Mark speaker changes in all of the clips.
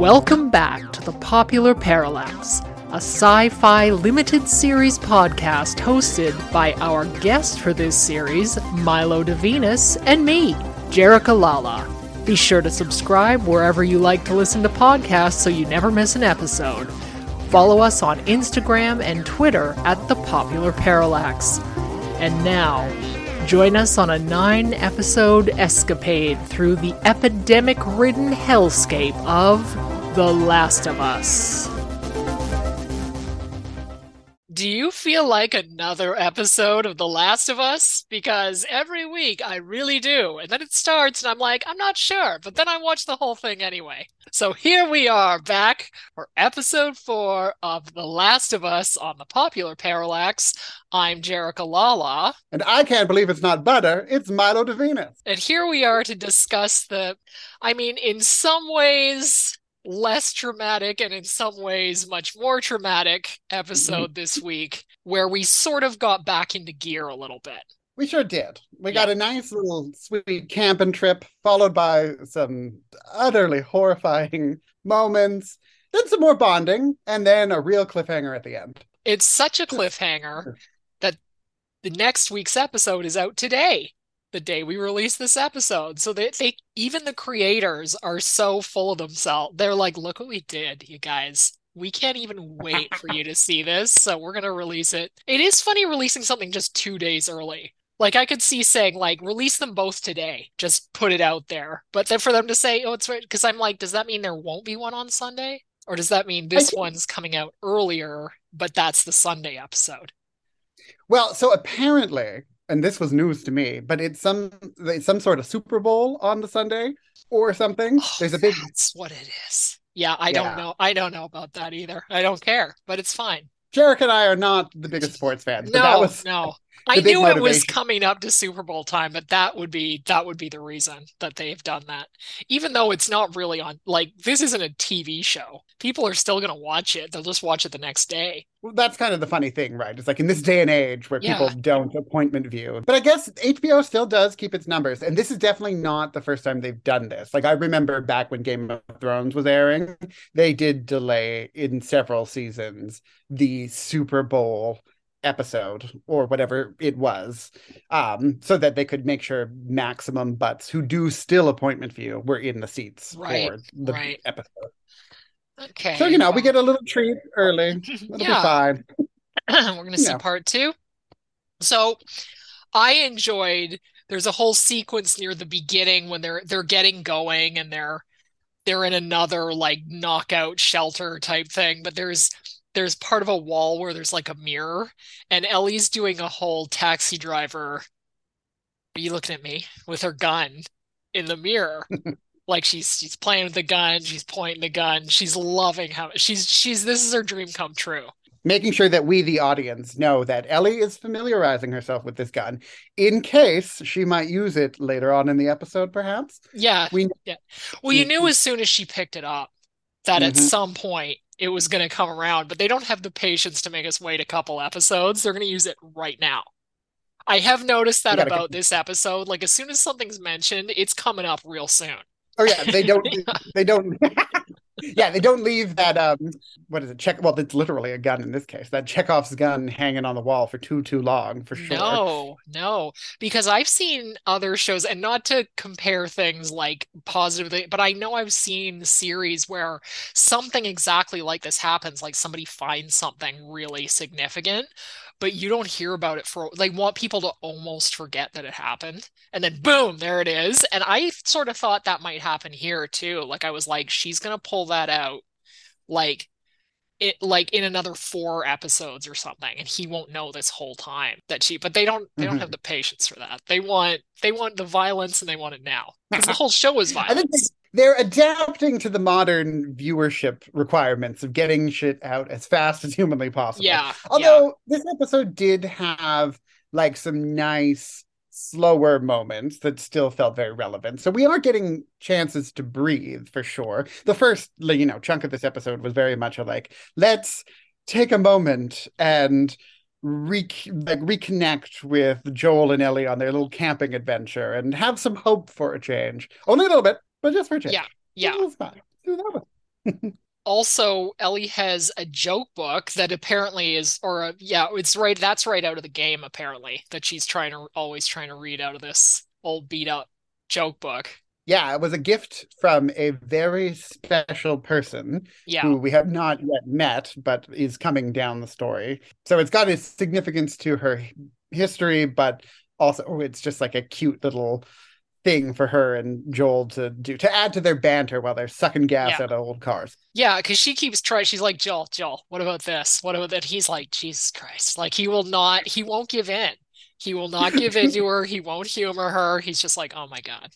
Speaker 1: Welcome back to the Popular Parallax, a sci fi limited series podcast hosted by our guest for this series, Milo DeVenus, and me, Jerica Lala. Be sure to subscribe wherever you like to listen to podcasts so you never miss an episode. Follow us on Instagram and Twitter at The Popular Parallax. And now, join us on a nine episode escapade through the epidemic ridden hellscape of The Last of Us. Do you feel like another episode of The Last of Us? Because every week I really do. And then it starts and I'm like, I'm not sure. But then I watch the whole thing anyway. So here we are back for episode four of The Last of Us on the Popular Parallax. I'm Jerica Lala.
Speaker 2: And I can't believe it's not butter, it's Milo DeVenus.
Speaker 1: And here we are to discuss the, I mean, in some ways, less traumatic and in some ways much more traumatic mm-hmm. episode this week where we sort of got back into gear a little bit.
Speaker 2: We sure did. We got a nice little sweet camping trip, followed by some utterly horrifying moments, then some more bonding, and then a real cliffhanger at the end.
Speaker 1: It's such a cliffhanger that the next week's episode is out today, the day we release this episode. So they, they even the creators are so full of themselves. They're like, look what we did, you guys. We can't even wait for you to see this, so we're gonna release it. It is funny releasing something just two days early. Like I could see saying like release them both today, just put it out there. But then for them to say, oh, it's right, because I'm like, does that mean there won't be one on Sunday, or does that mean this one's coming out earlier, but that's the Sunday episode?
Speaker 2: Well, so apparently, and this was news to me, but it's some it's some sort of Super Bowl on the Sunday or something.
Speaker 1: Oh,
Speaker 2: There's a big.
Speaker 1: That's what it is. Yeah, I don't know. I don't know about that either. I don't care, but it's fine.
Speaker 2: Jarek and I are not the biggest sports fans,
Speaker 1: No,
Speaker 2: that was
Speaker 1: no. I knew it was coming up to Super Bowl time, but that would be that would be the reason that they've done that. Even though it's not really on like this isn't a TV show. People are still going to watch it. They'll just watch it the next day.
Speaker 2: Well, that's kind of the funny thing, right? It's like in this day and age where
Speaker 1: Yeah.
Speaker 2: people don't appointment view. But I guess HBO still does keep its numbers. And this is definitely not the first time they've done this. Like I remember back when Game of Thrones was airing, they did delay in several seasons the Super Bowl episode or whatever it was um so that they could make sure maximum butts who do still appointment view were in the seats
Speaker 1: Right,
Speaker 2: for the
Speaker 1: right.
Speaker 2: episode
Speaker 1: Okay.
Speaker 2: so you know we get a little treat early it'll be
Speaker 1: yeah.
Speaker 2: fine
Speaker 1: We're going to see
Speaker 2: Yeah.
Speaker 1: part two. So I enjoyed there's a whole sequence near the beginning when they're they're getting going and they're they're in another like knockout shelter type thing, but there's there's part of a wall where there's like a mirror and Ellie's doing a whole taxi driver. Are you looking at me with her gun in the mirror? Like she's she's playing with the gun, she's pointing the gun, she's loving how she's she's this is her dream come true.
Speaker 2: making sure that we, the audience, know that Ellie is familiarizing herself with this gun in case she might use it later on in the episode, perhaps.
Speaker 1: Yeah,
Speaker 2: We
Speaker 1: yeah. Well, you knew as soon as she picked it up that at
Speaker 2: Mhm.
Speaker 1: some point it was going to come around, but they don't have the patience to make us wait a couple episodes. They're going to use it right now. I have noticed that about this episode. Like as soon as something's mentioned, it's coming up real soon.
Speaker 2: Oh yeah, they don't. they don't. yeah, they don't leave that. Um, what is it? Check. Well, it's literally a gun in this case. That Chekhov's gun hanging on the wall for too too long for sure.
Speaker 1: No, no, because I've seen other shows, and not to compare things like positively, but I know I've seen series where something exactly like this happens, like somebody finds something really significant, but you don't hear about it for, they want people to almost forget that it happened, and then boom, there it is. And I sort of thought that might happen here too. Like I was like, she's gonna pull that out, like it like in another four episodes or something and he won't know this whole time that she but they don't they don't
Speaker 2: Mhm.
Speaker 1: have the patience for that they want they want the violence and they want it now because the whole show is violence
Speaker 2: they're adapting to the modern viewership requirements of getting shit out as fast as humanly possible.
Speaker 1: yeah yeah
Speaker 2: Although this episode did have like some nice slower moments that still felt very relevant. So we are getting chances to breathe for sure. The first, you know, chunk of this episode was very much a like, let's take a moment and re- like reconnect with Joel and Ellie on their little camping adventure and have some hope for a change. Only a little bit, but just for a change.
Speaker 1: Yeah, yeah.
Speaker 2: It was fine. It was-
Speaker 1: also Ellie has a joke book that apparently is or a, yeah it's right that's right out of the game apparently that she's trying to always trying to read out of this old beat up joke book
Speaker 2: yeah it was a gift from a very special person
Speaker 1: yeah
Speaker 2: who we have not yet met but is coming down the story so it's got a significance to her history but also oh, it's just like a cute little thing for her and Joel to do to add to their banter while they're sucking gas
Speaker 1: Yeah.
Speaker 2: out of old cars.
Speaker 1: Yeah, because she keeps trying. She's like, Joel, Joel, what about this? What about that? He's like, Jesus Christ. Like, he will not, he won't give in. He will not give in to her. He won't humor her. He's just like, oh my God.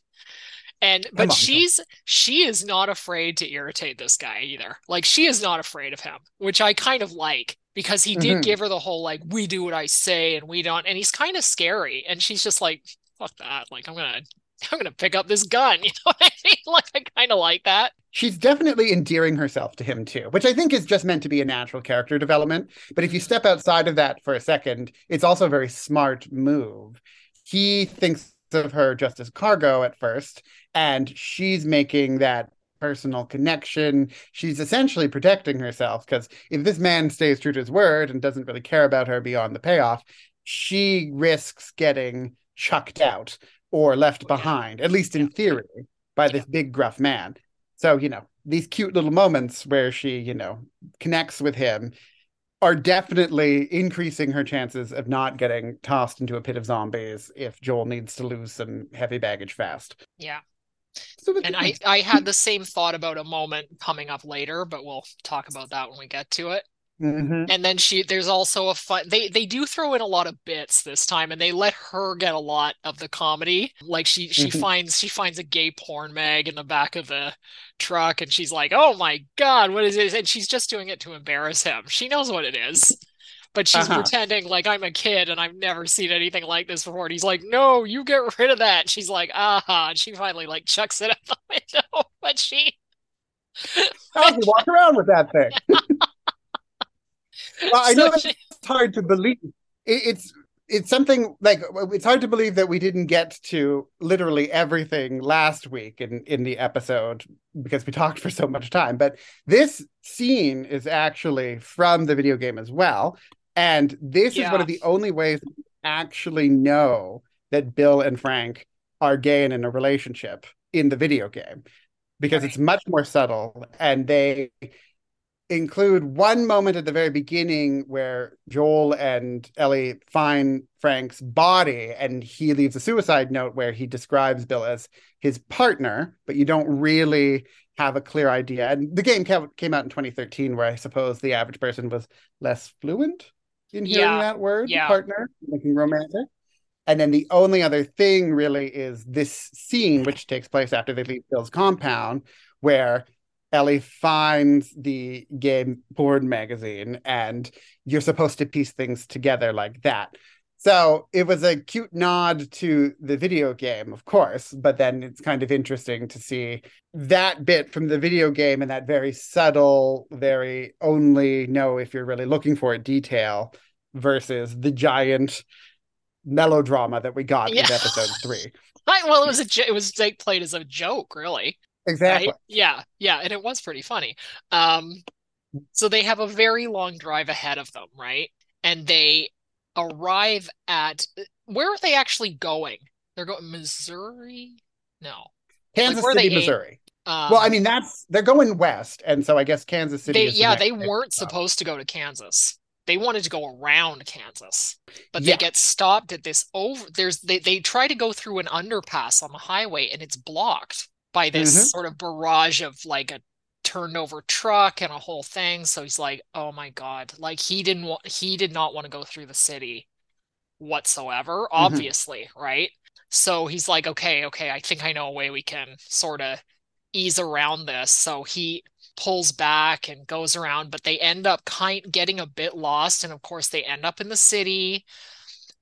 Speaker 1: And, but
Speaker 2: on,
Speaker 1: she's, she is not afraid to irritate this guy either. Like, she is not afraid of him, which I kind of like because he did
Speaker 2: Mhm.
Speaker 1: give her the whole, like, we do what I say and we don't. And he's kind of scary. And she's just like, fuck that. Like, I'm gonna, I'm gonna pick up this gun. You know what I mean? Like, I kind of like that.
Speaker 2: She's definitely endearing herself to him too, which I think is just meant to be a natural character development. But if you step outside of that for a second, it's also a very smart move. He thinks of her just as cargo at first, and she's making that personal connection. She's essentially protecting herself because if this man stays true to his word and doesn't really care about her beyond the payoff, she risks getting chucked out or left behind, at least in theory, by this big gruff man. So, you know, these cute little moments where she, you know, connects with him are definitely increasing her chances of not getting tossed into a pit of zombies if Joel needs to lose some heavy baggage fast.
Speaker 1: Yeah.
Speaker 2: So
Speaker 1: And I, I had the same thought about a moment coming up later, but we'll talk about that when we get to it.
Speaker 2: Mhm.
Speaker 1: And then she, there's also a fun, they, they do throw in a lot of bits this time and they let her get a lot of the comedy. Like she, she
Speaker 2: Mhm.
Speaker 1: finds, she finds a gay porn mag in the back of the truck and she's like, oh my God, what is this? And she's just doing it to embarrass him. She knows what it is. But she's
Speaker 2: Uh-huh.
Speaker 1: pretending like I'm a kid and I've never seen anything like this before. And he's like, no, you get rid of that. And she's like, aha. And she finally like chucks it out the window. But she,
Speaker 2: How do you walk around with that thing? well, I know
Speaker 1: she-
Speaker 2: hard to believe. It, it's it's something like it's hard to believe that we didn't get to literally everything last week in in the episode because we talked for so much time. But this scene is actually from the video game as well, and this is one of the only ways we actually know that Bill and Frank are gay and in a relationship in the video game because
Speaker 1: Right.
Speaker 2: it's much more subtle and they include one moment at the very beginning where Joel and Ellie find Frank's body and he leaves a suicide note where he describes Bill as his partner, but you don't really have a clear idea. And the game came out in 2013 where I suppose the average person was less fluent in hearing
Speaker 1: Yeah,
Speaker 2: that word,
Speaker 1: yeah.
Speaker 2: partner, making romantic. And then the only other thing really is this scene, which takes place after they leave Bill's compound, where Ellie finds the game board magazine, and you're supposed to piece things together like that. So it was a cute nod to the video game, of course, but then it's kind of interesting to see that bit from the video game and that very subtle, very only know if you're really looking for it detail versus the giant melodrama that we got
Speaker 1: Yeah.
Speaker 2: with episode three.
Speaker 1: I, well, it was a, it was played as a joke, really.
Speaker 2: Exactly.
Speaker 1: Right? Yeah, yeah, and it was pretty funny. Um, so they have a very long drive ahead of them, right? And they arrive at where are they actually going? They're going Missouri? No.
Speaker 2: Kansas
Speaker 1: where
Speaker 2: City, Missouri.
Speaker 1: Um,
Speaker 2: well, I mean, that's they're going west, and so I guess Kansas City.
Speaker 1: they
Speaker 2: the
Speaker 1: yeah, they weren't supposed to go to Kansas. They wanted to go around Kansas, but
Speaker 2: Yeah.
Speaker 1: they get stopped at this over. There's they they try to go through an underpass on the highway, and it's blocked by this
Speaker 2: Mhm.
Speaker 1: sort of barrage of like a turned over truck and a whole thing. So he's like, "Oh my God!" Like he didn't want he did not want to go through the city whatsoever. Obviously, right? So he's like, "Okay, okay, I think I know a way we can sort of ease around this." So he pulls back and goes around, but they end up kind getting a bit lost, and of course they end up in the city.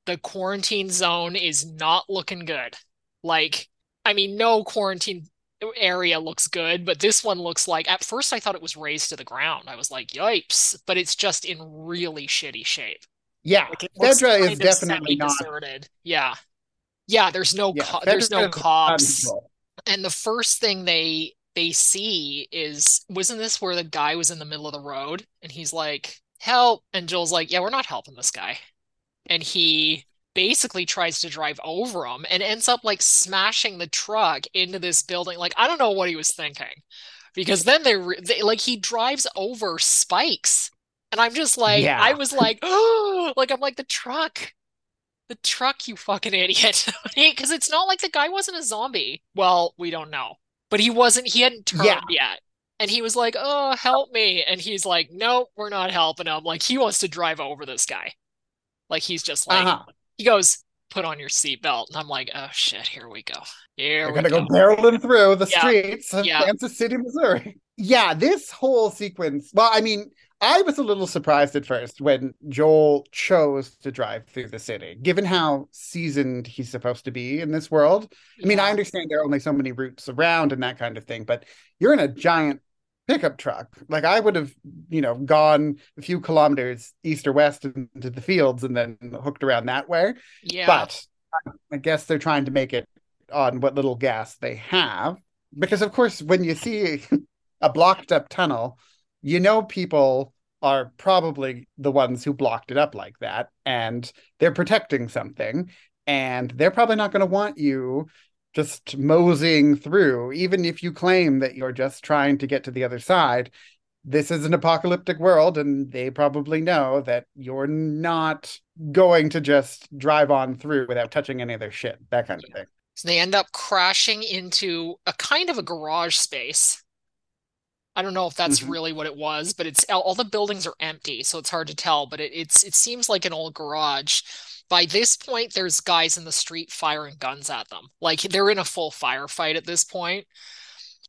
Speaker 1: The quarantine zone is not looking good. Like, I mean, no quarantine area looks good, but this one looks like at first I thought it was raised to the ground. I was like, yipes, but it's just in really shitty shape.
Speaker 2: Yeah,
Speaker 1: Like
Speaker 2: Fedra is definitely not.
Speaker 1: semi-deserted. Yeah. Yeah, there's no
Speaker 2: Yeah,
Speaker 1: co- there's no cops. And the first thing they they see is wasn't this where the guy was in the middle of the road and he's like, help. And Joel's like, yeah, we're not helping this guy. And he basically tries to drive over him and ends up like smashing the truck into this building. Like, I don't know what he was thinking because then they, they like he drives over spikes. And I'm just like,
Speaker 2: Yeah.
Speaker 1: I was like, oh, like I'm like the truck, the truck, you fucking idiot. Because it's not like the guy wasn't a zombie. Well, we don't know, but he wasn't. He hadn't turned
Speaker 2: Yeah.
Speaker 1: yet. And he was like, oh, help me. And he's like, no, we're not helping him. Like he wants to drive over this guy. Like he's just like,
Speaker 2: Uh-huh.
Speaker 1: He goes, put on your seatbelt. And I'm like, oh shit, here we go. Here
Speaker 2: We're
Speaker 1: we
Speaker 2: gonna
Speaker 1: go.
Speaker 2: go barreling through the
Speaker 1: Yeah.
Speaker 2: streets of
Speaker 1: Yeah.
Speaker 2: Kansas City, Missouri. Yeah, this whole sequence. Well, I mean, I was a little surprised at first when Joel chose to drive through the city, given how seasoned he's supposed to be in this world. I mean, I understand there are only so many routes around and that kind of thing, but you're in a giant pickup truck. Like I would have, you know, gone a few kilometers east or west into the fields and then hooked around that way.
Speaker 1: Yeah.
Speaker 2: But I guess they're trying to make it on what little gas they have. Because, of course, when you see a blocked up tunnel, you know people are probably the ones who blocked it up like that. And they're protecting something. And they're probably not going to want you just moseying through, even if you claim that you're just trying to get to the other side. This is an apocalyptic world, and they probably know that you're not going to just drive on through without touching any of their shit, that kind of thing.
Speaker 1: So they end up crashing into a kind of a garage space. I don't know if that's
Speaker 2: Mhm.
Speaker 1: really what it was, but it's all, all the buildings are empty, so it's hard to tell. But it, it's it seems like an old garage. By this point, there's guys in the street firing guns at them. Like they're in a full firefight at this point.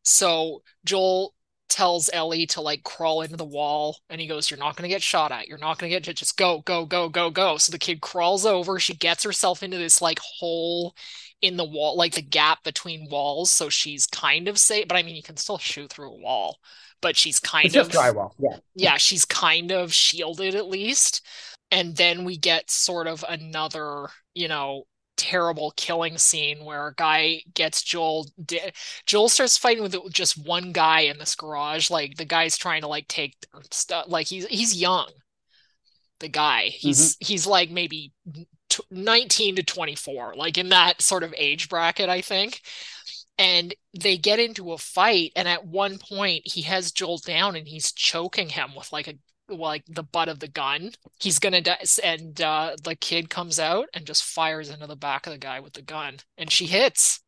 Speaker 1: So Joel tells Ellie to like crawl into the wall, and he goes, "You're not going to get shot at. You're not going to get just go, go, go, go, go." So the kid crawls over. She gets herself into this like hole in the wall, like the gap between walls, so she's kind of safe. But I mean, you can still shoot through a wall, but she's kind
Speaker 2: It's
Speaker 1: of
Speaker 2: drywall. Yeah.
Speaker 1: yeah, she's kind of shielded at least. And then we get sort of another, you know, terrible killing scene where a guy gets Joel. Joel starts fighting with just one guy in this garage. Like the guy's trying to like take stuff. Like he's he's young. The guy, he's mm-hmm. he's like maybe t 19 to 24, like in that sort of age bracket, I think. And they get into a fight, and at one point he has Joel down and he's choking him with like a like the butt of the gun. He's gonna die, and uh, the kid comes out and just fires into the back of the guy with the gun, and she hits.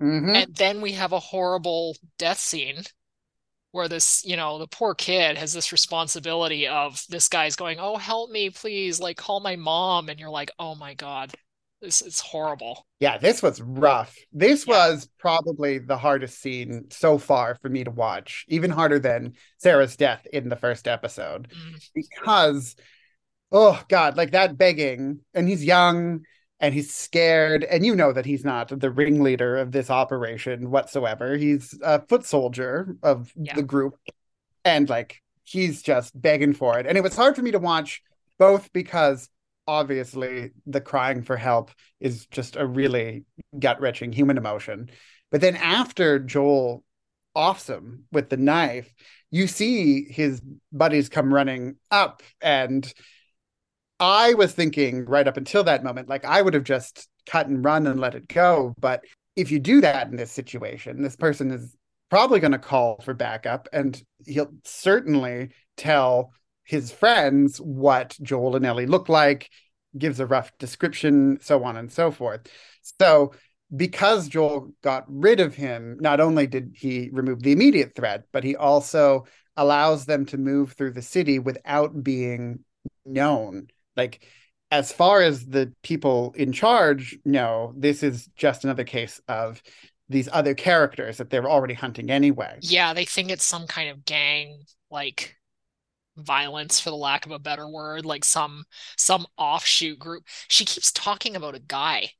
Speaker 2: Mhm.
Speaker 1: And then we have a horrible death scene where this, you know, the poor kid has this responsibility of this guy's going, "Oh, help me, please, like call my mom." And you're like, "Oh my God, this is horrible."
Speaker 2: Yeah, this was rough. This
Speaker 1: Yeah.
Speaker 2: was probably the hardest scene so far for me to watch, even harder than Sarah's death in the first episode.
Speaker 1: Mm,
Speaker 2: Because, oh God, like that begging, and he's young and he's scared, and you know that he's not the ringleader of this operation whatsoever. He's a foot soldier of
Speaker 1: Yeah.
Speaker 2: the group, and like he's just begging for it. And it was hard for me to watch both because obviously the crying for help is just a really gut wrenching human emotion. But then after Joel offs him with the knife, you see his buddies come running up. And I was thinking right up until that moment, like I would have just cut and run and let it go. But if you do that in this situation, this person is probably going to call for backup and he'll certainly tell his friends what Joel and Ellie look like, gives a rough description, so on and so forth. So, because Joel got rid of him, not only did he remove the immediate threat, but he also allows them to move through the city without being known. Like, as far as the people in charge know, this is just another case of these other characters that they're already hunting anyway.
Speaker 1: Yeah, they think it's some kind of gang, like violence, for the lack of a better word, like some some offshoot group. She keeps talking about a guy,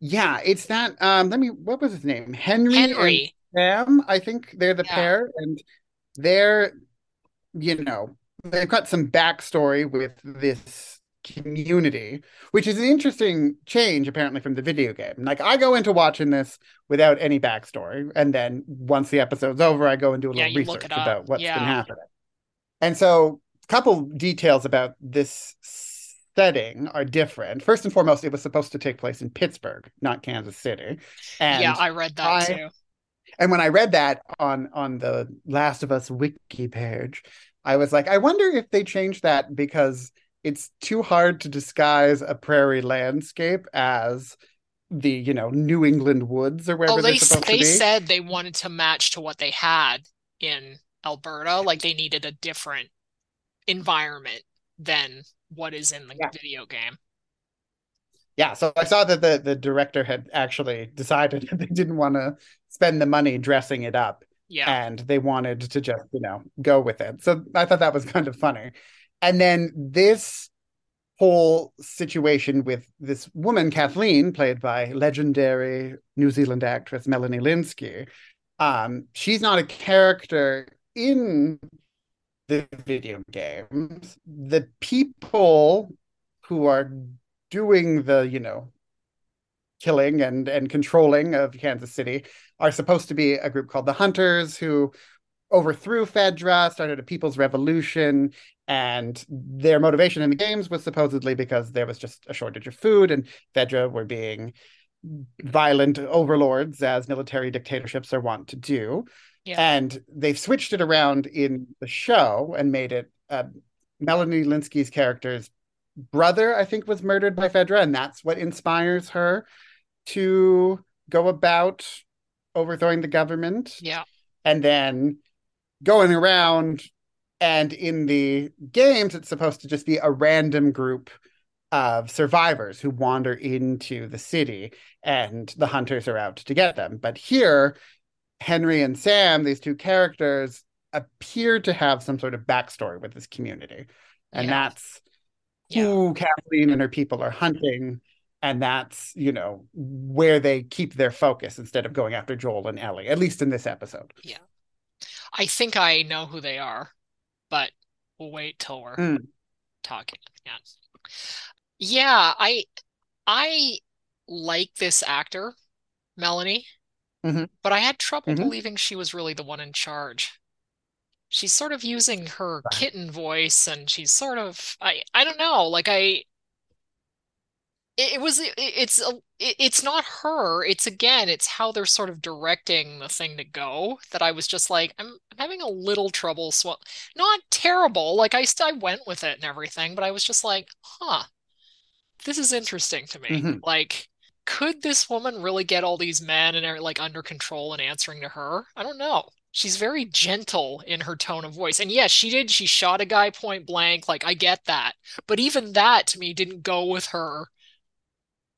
Speaker 2: Yeah, it's that. Um, let me. What was his name? Henry.
Speaker 1: Henry.
Speaker 2: Sam. I think they're the
Speaker 1: Yeah.
Speaker 2: pair, and they're, you know, they've got some backstory with this community, which is an interesting change apparently from the video game. Like I go into watching this without any backstory, and then once the episode's over, I go and do a
Speaker 1: Yeah,
Speaker 2: little research about what's
Speaker 1: Yeah.
Speaker 2: been happening. And so, a couple details about this setting are different. First and foremost, it was supposed to take place in Pittsburgh, not Kansas City. And
Speaker 1: yeah, I read that
Speaker 2: I-
Speaker 1: too.
Speaker 2: and when I read that on on the Last of Us wiki page, I was like, I wonder if they changed that because it's too hard to disguise a prairie landscape as the you know New England woods or wherever
Speaker 1: Oh,
Speaker 2: they're
Speaker 1: they
Speaker 2: supposed to be.
Speaker 1: they said they wanted to match to what they had in Alberta, like they needed a different environment than what is in the
Speaker 2: Yeah.
Speaker 1: video game.
Speaker 2: Yeah, so I saw that the the director had actually decided that they didn't want to spend the money dressing it up
Speaker 1: Yeah.
Speaker 2: and they wanted to just you know go with it so i thought that was kind of funny and then this whole situation with this woman kathleen played by legendary new zealand actress melanie lynskey um she's not a character in the video games the people who are doing the you know killing and and controlling of kansas city are supposed to be a group called the Hunters who overthrew Fedra, started a people's revolution, and their motivation in the games was supposedly because there was just a shortage of food and Fedra were being violent overlords as military dictatorships are wont to do.
Speaker 1: Yeah.
Speaker 2: And they've switched it around in the show and made it uh, Melanie Lynskey's character's brother, I think, was murdered by Fedra, and that's what inspires her to go about overthrowing the government
Speaker 1: Yeah.
Speaker 2: and then going around and in the games it's supposed to just be a random group of survivors who wander into the city and the hunters are out to get them but here henry and sam these two characters appear to have some sort of backstory with this community and
Speaker 1: Yeah.
Speaker 2: that's
Speaker 1: Yeah.
Speaker 2: who kathleen and her people are hunting and that's you know where they keep their focus instead of going after joel and ellie at least in this episode Yeah.
Speaker 1: I think I know who they are, but we'll wait till we're
Speaker 2: Mm.
Speaker 1: talking. Yeah. Yeah, I I like this actor, Melanie,
Speaker 2: Mhm.
Speaker 1: but I had trouble
Speaker 2: Mhm.
Speaker 1: believing she was really the one in charge. She's sort of using her kitten voice and she's sort of I I don't know, like I it, it was it, it's a, it, it's not her, it's again, it's how they're sort of directing the thing to go that I was just like I'm, I'm having a little trouble sw not terrible, like I st I went with it and everything, but I was just like, huh, this is interesting to me.
Speaker 2: Mhm.
Speaker 1: Like could this woman really get all these men and are like under control and answering to her? I don't know. She's very gentle in her tone of voice. And yes, she did. She shot a guy point blank. Like, I get that. But even that to me didn't go with her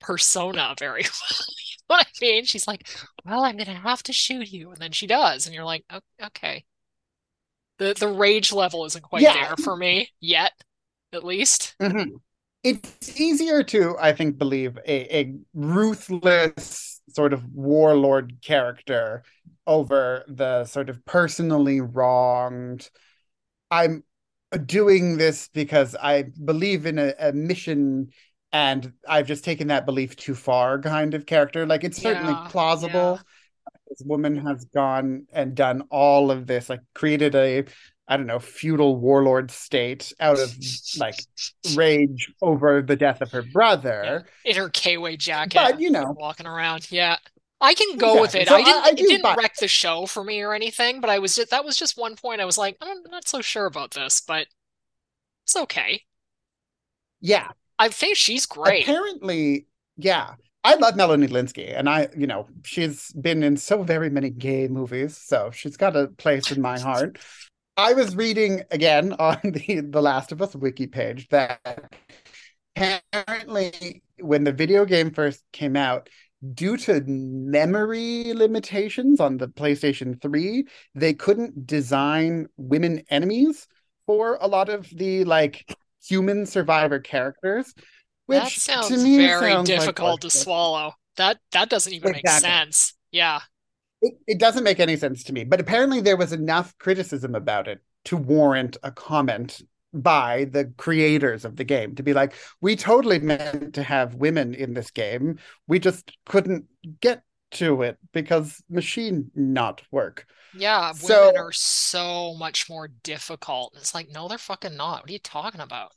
Speaker 1: persona very well. You know what I mean? She's like, well, I'm gonna have to shoot you. And then she does. And you're like, okay. The the rage level isn't quite
Speaker 2: Yeah.
Speaker 1: there for me yet, at least.
Speaker 2: Mhm. It's easier to, I think, believe a, a ruthless sort of warlord character over the sort of personally wronged. I'm doing this because I believe in a, a mission and I've just taken that belief too far kind of character. Like it's certainly
Speaker 1: Yeah,
Speaker 2: plausible. This woman has gone and done all of this, like created a, I don't know, feudal warlord state out of like rage over the death of her brother.
Speaker 1: in her K-way jacket,
Speaker 2: But, you know.
Speaker 1: walking around. Yeah. I can go with it.
Speaker 2: So
Speaker 1: I didn't
Speaker 2: I- I
Speaker 1: it didn't wreck the show for me or anything, but I was just that was just one point I was like, I'm not so sure about this, but it's okay.
Speaker 2: Yeah,
Speaker 1: I think she's great.
Speaker 2: apparently, yeah. I love Melanie Lynskey, and I, you know, she's been in so very many gay movies, so she's got a place in my heart. I was reading again on the The Last of Us wiki page that apparently when the video game first came out, due to memory limitations on the PlayStation 3, they couldn't design women enemies for a lot of the like human survivor characters. Which
Speaker 1: That sounds
Speaker 2: to me
Speaker 1: very
Speaker 2: sounds like
Speaker 1: difficult to swallow. That that doesn't even make sense. Yeah.
Speaker 2: It, it doesn't make any sense to me, but apparently there was enough criticism about it to warrant a comment by the creators of the game to be like, we totally meant to have women in this game. We just couldn't get to it because machine not work.
Speaker 1: Yeah,
Speaker 2: So
Speaker 1: women are so much more difficult. It's like, no, they're fucking not. What are you talking about?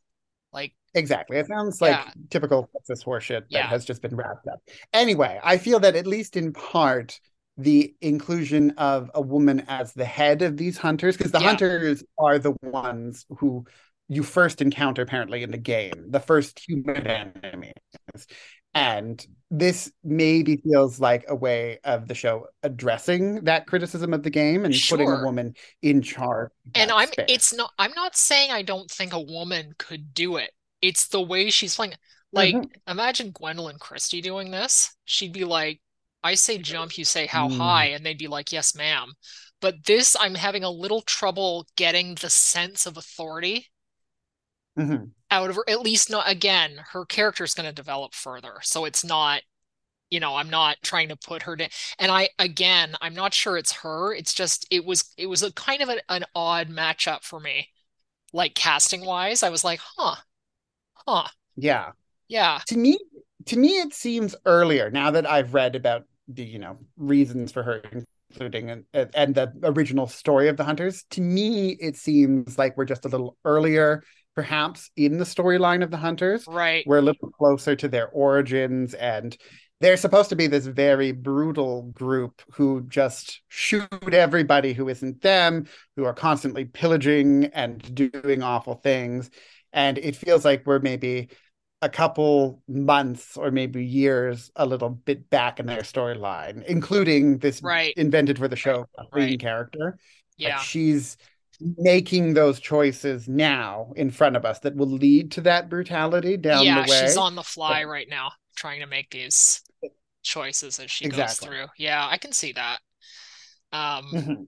Speaker 1: Like,
Speaker 2: exactly. It sounds like
Speaker 1: yeah,
Speaker 2: typical sexist horseshit that
Speaker 1: yeah,
Speaker 2: has just been wrapped up. Anyway, I feel that at least in part, the inclusion of a woman as the head of these hunters, because the
Speaker 1: yeah,
Speaker 2: hunters are the ones who you first encounter apparently in the game, the first human enemies and this maybe feels like a way of the show addressing that criticism of the game and putting a woman in charge
Speaker 1: And I'm,
Speaker 2: space.
Speaker 1: it's not, I'm not saying I don't think a woman could do it. It's the way she's playing. Like,
Speaker 2: Mhm.
Speaker 1: imagine Gwendoline Christie doing this. She'd be like, I say jump, you say how high,
Speaker 2: Mm,
Speaker 1: and they'd be like, yes, ma'am. But this, I'm having a little trouble getting the sense of authority
Speaker 2: mhm.
Speaker 1: out of her. At least not, again, her character is going to develop further. So it's not, you know, I'm not trying to put her down. And I, again, I'm not sure it's her. It's just, it was, it was a kind of an, an odd matchup for me like casting wise, I was like, huh, huh,
Speaker 2: Yeah.
Speaker 1: yeah,
Speaker 2: To me, to me, it seems earlier now that I've read about the, you know, reasons for her including and, and the original story of the hunters. To me, it seems like we're just a little earlier, perhaps, in the storyline of the hunters.
Speaker 1: right,
Speaker 2: We're a little closer to their origins, and they're supposed to be this very brutal group who just shoot everybody who isn't them, who are constantly pillaging and doing awful things. And it feels like we're maybe a couple months or maybe years a little bit back in their storyline, including this
Speaker 1: right,
Speaker 2: invented for the show
Speaker 1: right,
Speaker 2: character. Like
Speaker 1: yeah,
Speaker 2: she's making those choices now in front of us that will lead to that brutality down the
Speaker 1: yeah. She's
Speaker 2: way.
Speaker 1: on the
Speaker 2: But
Speaker 1: fly right now, trying to make these choices as she goes through. Yeah, I can see that. Um,
Speaker 2: Mhm.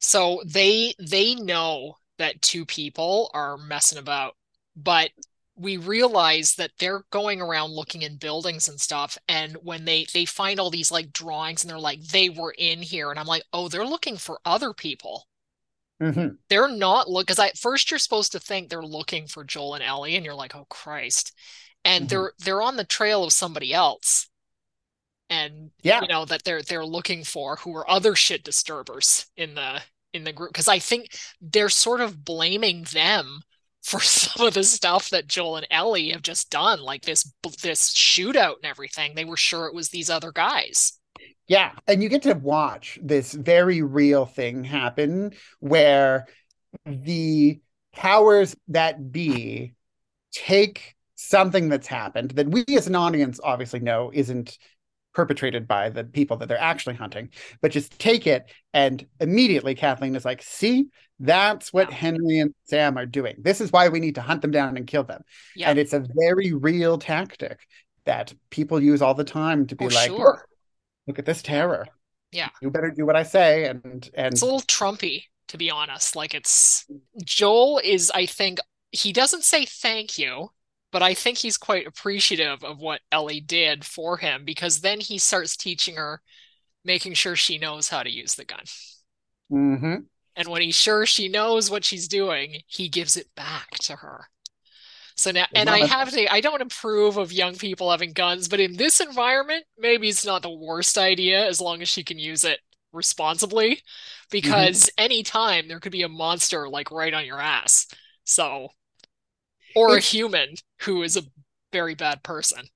Speaker 1: so they they know that two people are messing about, but we realize that they're going around looking in buildings and stuff and when they they find all these like drawings and they're like they were in here and I'm like oh they're looking for other people
Speaker 2: Mhm.
Speaker 1: they're not look because at first you're supposed to think they're looking for Joel and Ellie and you're like oh Christ and
Speaker 2: Mhm.
Speaker 1: they're they're on the trail of somebody else and
Speaker 2: Yeah.
Speaker 1: you know that they're they're looking for who are other shit disturbers in the in the group because I think they're sort of blaming them for some of the stuff that Joel and Ellie have just done like this this shootout and everything they were sure it was these other guys
Speaker 2: Yeah. And you get to watch this very real thing happen where the powers that be take something that's happened that we as an audience obviously know isn't perpetrated by the people that they're actually hunting, but just take it and immediately Kathleen is like, see, that's what
Speaker 1: yeah
Speaker 2: Henry and Sam are doing. This is why we need to hunt them down and kill them.
Speaker 1: yeah
Speaker 2: And it's a very real tactic that people use all the time to
Speaker 1: oh
Speaker 2: be like, look,
Speaker 1: sure
Speaker 2: look at this terror.
Speaker 1: yeah
Speaker 2: You better do what I say. And and
Speaker 1: it's a little Trumpy to be honest like it's Joel is I think he doesn't say thank you but I think he's quite appreciative of what Ellie did for him because then he starts teaching her making sure she knows how to use the gun.
Speaker 2: mhm.
Speaker 1: And when he's sure she knows what she's doing, he gives it back to her. So now, and I have to, I don't approve of young people having guns, but in this environment, maybe it's not the worst idea as long as she can use it responsibly,
Speaker 2: mhm.
Speaker 1: because anytime there could be a monster like right on your ass. So, or a human who is a very bad person.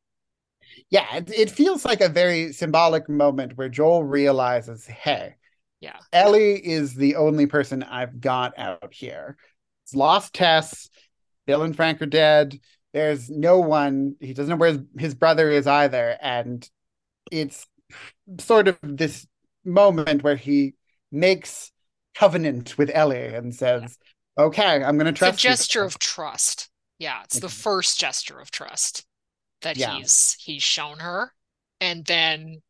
Speaker 2: yeah, it, it feels like a very symbolic moment where Joel realizes, hey,
Speaker 1: Yeah.
Speaker 2: Ellie is the only person I've got out here. He's lost Tess. Bill and Frank are dead. There's no one. He doesn't know where his, his brother is either. And it's sort of this moment where he makes covenant with Ellie and
Speaker 1: Yeah.
Speaker 2: says, okay, I'm going to
Speaker 1: It's a
Speaker 2: trust you.
Speaker 1: gesture of trust. Yeah, it's the mm-hmm. first gesture of trust that
Speaker 2: Yeah.
Speaker 1: he's he's shown her. And then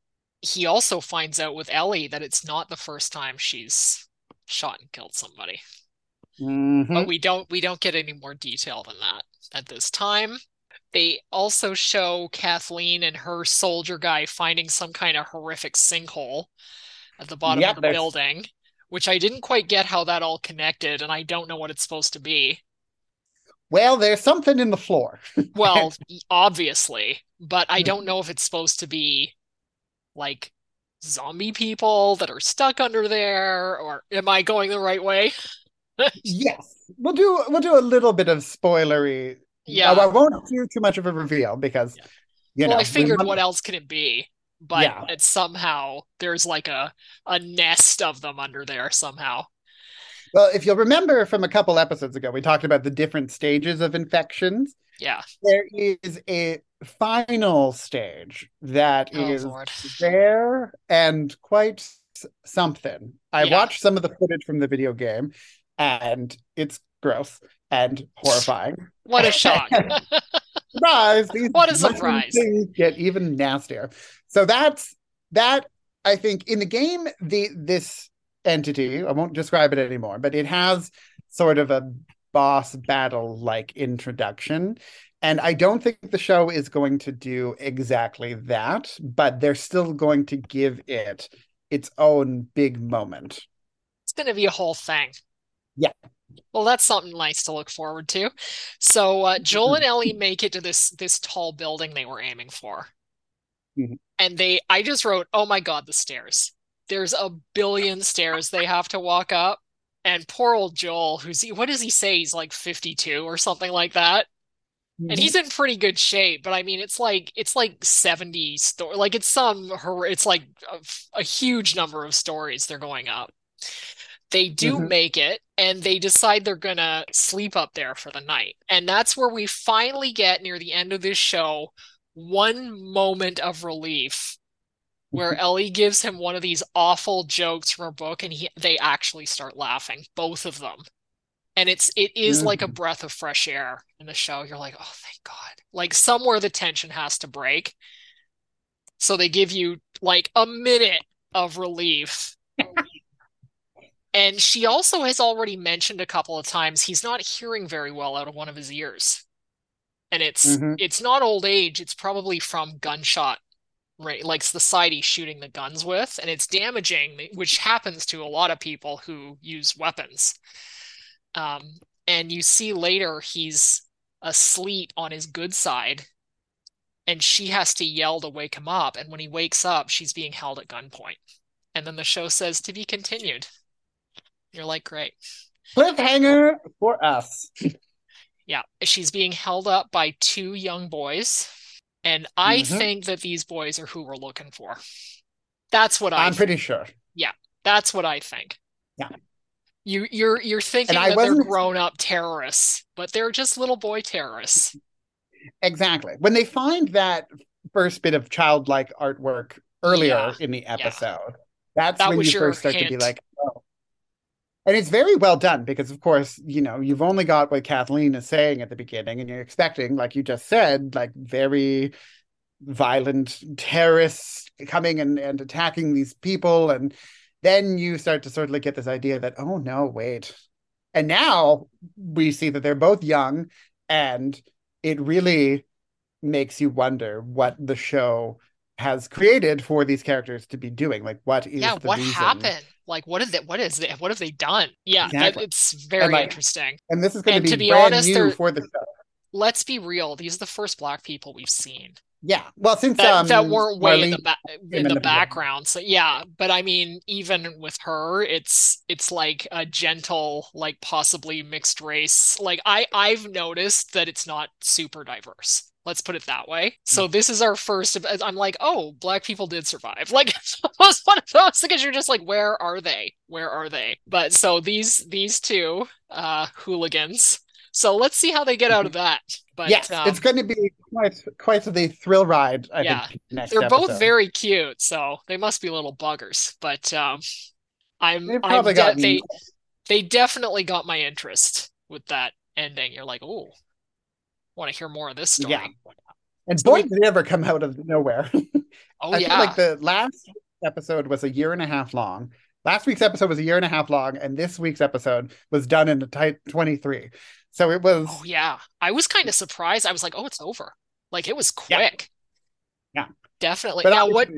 Speaker 1: he also finds out with Ellie that it's not the first time she's shot and killed somebody. But
Speaker 2: hmm
Speaker 1: we don't we don't get any more detail than that at this time. They also show Kathleen and her soldier guy finding some kind of horrific sinkhole at the bottom of the
Speaker 2: There's
Speaker 1: building, which I didn't quite get how that all connected, and I don't know what it's supposed to be.
Speaker 2: Well, there's something in the floor.
Speaker 1: well, obviously, but I don't know if it's supposed to be like zombie people that are stuck under there, or am I going the right way?
Speaker 2: yes, we'll do we'll do a little bit of spoilery.
Speaker 1: Yeah,
Speaker 2: I won't do too much of a reveal because
Speaker 1: Yeah.
Speaker 2: you
Speaker 1: well,
Speaker 2: know
Speaker 1: I figured
Speaker 2: we-
Speaker 1: what else could it be? But
Speaker 2: Yeah.
Speaker 1: it's somehow there's like a a nest of them under there somehow.
Speaker 2: Well, if you'll remember from a couple episodes ago, we talked about the different stages of infections.
Speaker 1: Yeah.
Speaker 2: There is a final stage that
Speaker 1: Oh
Speaker 2: is
Speaker 1: Lord.
Speaker 2: rare and quite something. I
Speaker 1: Yeah.
Speaker 2: watched some of the footage from the video game, and it's gross and horrifying.
Speaker 1: What a shock.
Speaker 2: surprise! These
Speaker 1: What a surprise.
Speaker 2: Things get even nastier. So that's that. I think in the game, the this entity, I won't describe it anymore, but it has sort of a boss battle like introduction. And I don't think the show is going to do exactly that, but they're still going to give it its own big moment.
Speaker 1: It's going to be a whole thing.
Speaker 2: Yeah.
Speaker 1: Well, that's something nice to look forward to. So uh, Joel and Ellie make it to this this tall building they were aiming for,
Speaker 2: Mhm.
Speaker 1: and they I just wrote, "Oh my God, the stairs! There's a billion stairs they have to walk up." And poor old Joel, who's he, what does he say? He's like 52 or something like that. And he's in pretty good shape, but I mean, it's like it's like 70 story, like it's some it's like a, a huge number of stories they're going up. They do
Speaker 2: Mhm.
Speaker 1: make it, and they decide they're gonna sleep up there for the night, and that's where we finally get near the end of this show one moment of relief where Ellie gives him one of these awful jokes from her book, and he they actually start laughing, both of them and it's it is like a breath of fresh air in the show. You're like, oh, thank God. Like somewhere the tension has to break. So they give you like a minute of relief. And she also has already mentioned a couple of times he's not hearing very well out of one of his ears. And it's
Speaker 2: Mhm.
Speaker 1: it's not old age, it's probably from gunshot right like the side he's shooting the guns with and it's damaging which happens to a lot of people who use weapons. Um, and you see later he's asleep on his good side and she has to yell to wake him up and when he wakes up she's being held at gunpoint. And then the show says to be continued. You're like great.
Speaker 2: Cliffhanger for us.
Speaker 1: yeah she's being held up by two young boys and i
Speaker 2: Mhm.
Speaker 1: think that these boys are who we're looking for that's what i
Speaker 2: I'm pretty sure.
Speaker 1: Yeah, that's what I think.
Speaker 2: Yeah.
Speaker 1: You you're you're thinking that they're grown up terrorists, but they're just little boy terrorists.
Speaker 2: Exactly. When they find that first bit of childlike artwork earlier
Speaker 1: Yeah,
Speaker 2: in the episode, that's
Speaker 1: That
Speaker 2: when you first start to be like, oh. And it's very well done because, of course, you know, you've only got what Kathleen is saying at the beginning, and you're expecting, like you just said, like very violent terrorists coming and, and attacking these people. And then you start to sort of like get this idea that, oh no, wait. And now we see that they're both young and it really makes you wonder what the show has created for these characters to be doing. Like, what is
Speaker 1: Yeah,
Speaker 2: the
Speaker 1: what
Speaker 2: reason?
Speaker 1: happened? Like what is it? What is it? What have they done? Yeah, that,
Speaker 2: Exactly.
Speaker 1: it's very
Speaker 2: like-
Speaker 1: interesting.
Speaker 2: And this is going to be
Speaker 1: be
Speaker 2: brand
Speaker 1: honest,
Speaker 2: new for the show.
Speaker 1: Let's be real. These are the first black people we've seen
Speaker 2: Yeah. Well, since
Speaker 1: that
Speaker 2: um,
Speaker 1: that weren't way in the back
Speaker 2: in the
Speaker 1: background. So yeah, but I mean, even with her, it's it's like a gentle, like possibly mixed race. Like I I've noticed that it's not super diverse. Let's put it that way. So
Speaker 2: Mm.
Speaker 1: this is our first. I'm like, oh, black people did survive. Like almost one of those because you're just like, where are they? Where are they? But so these these two uh hooligans. So let's see how they get out of that. But
Speaker 2: yes,
Speaker 1: um,
Speaker 2: it's going to be quite quite the thrill ride. I
Speaker 1: Yeah.
Speaker 2: think next
Speaker 1: they're both
Speaker 2: episode.
Speaker 1: very cute, so they must be little buggers. But um, I'm,
Speaker 2: They've
Speaker 1: I'm
Speaker 2: probably
Speaker 1: got
Speaker 2: gotten
Speaker 1: they they definitely got my interest with that ending. You're like, oh, want to hear more of this story?
Speaker 2: Yeah. and
Speaker 1: So
Speaker 2: boy, did they ever come out of nowhere.
Speaker 1: Oh
Speaker 2: I
Speaker 1: yeah,
Speaker 2: feel like the last episode was a year and a half long. Last week's episode was a year and a half long, and this week's episode was done in a tight 23. So it was
Speaker 1: oh yeah. I was kind of surprised. I was like, oh, it's over. Like it was quick.
Speaker 2: Yeah.
Speaker 1: definitely.
Speaker 2: but
Speaker 1: now, what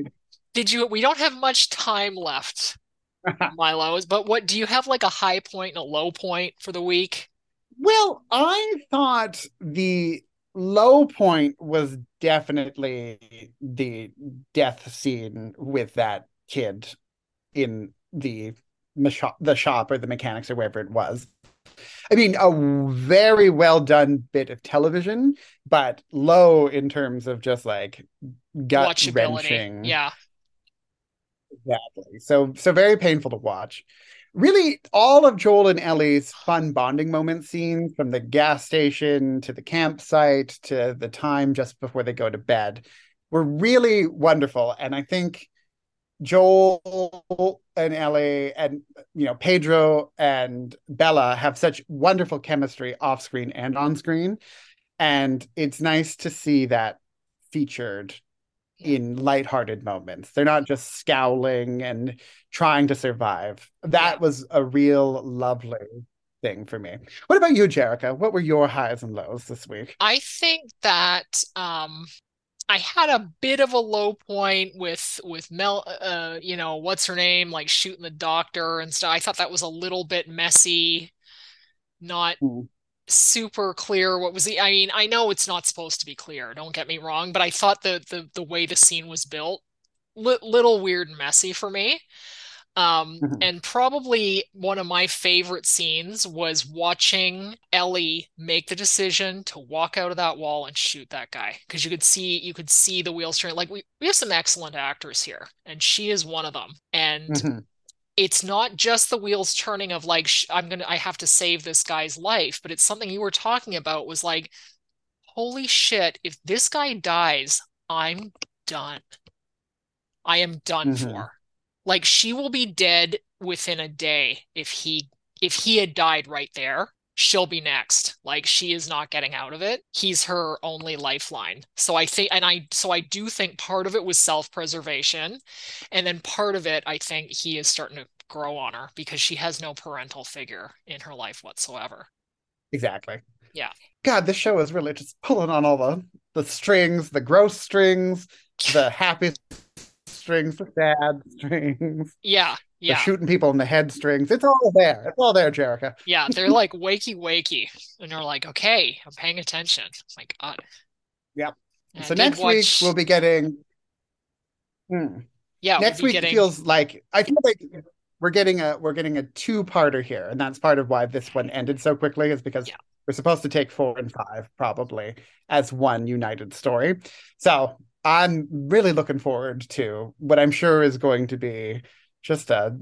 Speaker 1: did you? We don't have much time left, Milo. But what do you have like a high point and a low point for the week?
Speaker 2: Well, I thought the low point was definitely the death scene with that kid in the the shop or the mechanics or wherever it was. I mean, a very well done bit of television, but low in terms of just like gut wrenching.
Speaker 1: Yeah.
Speaker 2: Exactly. So so very painful to watch. Really, all of Joel and Ellie's fun bonding moment scenes from the gas station to the campsite to the time just before they go to bed were really wonderful. And I think Joel and Ellie and you know Pedro and Bella have such wonderful chemistry off screen and on screen and it's nice to see that featured in lighthearted moments. They're not just scowling and trying to survive. That was a real lovely thing for me. What about you, Jerica? What were your highs and lows this week?
Speaker 1: I think that um I had a bit of a low point with with Mel uh you know what's her name like shooting the doctor and stuff. I thought that was a little bit messy. Not mm super clear what was the I mean, I know it's not supposed to be clear, don't get me wrong, but I thought the the the way the scene was built li- little weird and messy for me. Um, mm-hmm. and probably one of my favorite scenes was watching Ellie make the decision to walk out of that wall and shoot that guy because you could see you could see the wheels turn. Like we we have some excellent actors here, and she is one of them. And mm-hmm it's not just the wheels turning of like i'm gonna i have to save this guy's life but it's something you were talking about was like holy shit if this guy dies i'm done. I am done mm-hmm. for. Like she will be dead within a day if he if he had died right there she'll be next. Like she is not getting out of it. He's her only lifeline. So I think and I so I do think part of it was self-preservation and then part of it I think he is starting to grow on her because she has no parental figure in her life whatsoever.
Speaker 2: Exactly.
Speaker 1: Yeah.
Speaker 2: God, this show is really just pulling on all the the strings, the gross strings, the happy strings, the sad strings.
Speaker 1: Yeah, yeah.
Speaker 2: shooting people in the head strings. It's all there. It's all there, Jerica.
Speaker 1: Yeah, they're like wakey wakey. And they're like, okay, I'm paying attention. my God.
Speaker 2: Yep. And so next watch... week we'll be getting hmm.
Speaker 1: Yeah.
Speaker 2: Next we'll week getting... feels like I feel like we're getting a we're getting a two-parter here. And that's part of why this one ended so quickly, is because yeah. we're supposed to take four and five probably as one united story. So I'm really looking forward to what I'm sure is going to be just a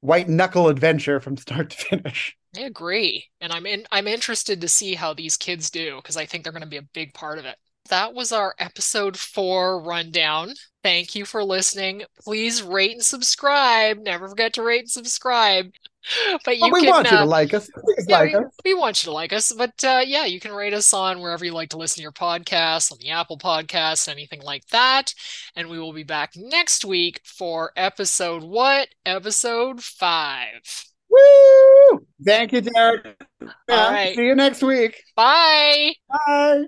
Speaker 2: white knuckle adventure from start to finish.
Speaker 1: I agree, and I'm in. I'm interested to see how these kids do because I think they're going to be a big part of it. That was our episode four rundown. Thank you for listening. Please rate and subscribe. Never forget to rate and subscribe. but you
Speaker 2: we
Speaker 1: can,
Speaker 2: want you to uh, like us.
Speaker 1: Yeah, like we, us. we, want you to like us. But uh, yeah, you can rate us on wherever you like to listen to your podcasts, on the Apple Podcasts, anything like that. And we will be back next week for episode what? Episode five.
Speaker 2: Woo! Thank you, Derek.
Speaker 1: All right.
Speaker 2: See you next week.
Speaker 1: Bye.
Speaker 2: Bye.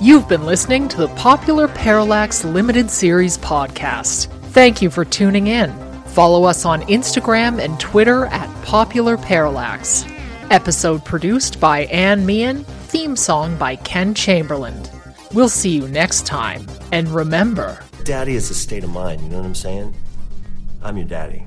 Speaker 1: You've been listening to the Popular Parallax Limited Series podcast. Thank you for tuning in. Follow us on Instagram and Twitter at Popular Parallax. Episode produced by Anne Meehan, theme song by Ken Chamberlain. We'll see you next time, and remember
Speaker 3: Daddy is a state of mind, you know what I'm saying? I'm your daddy.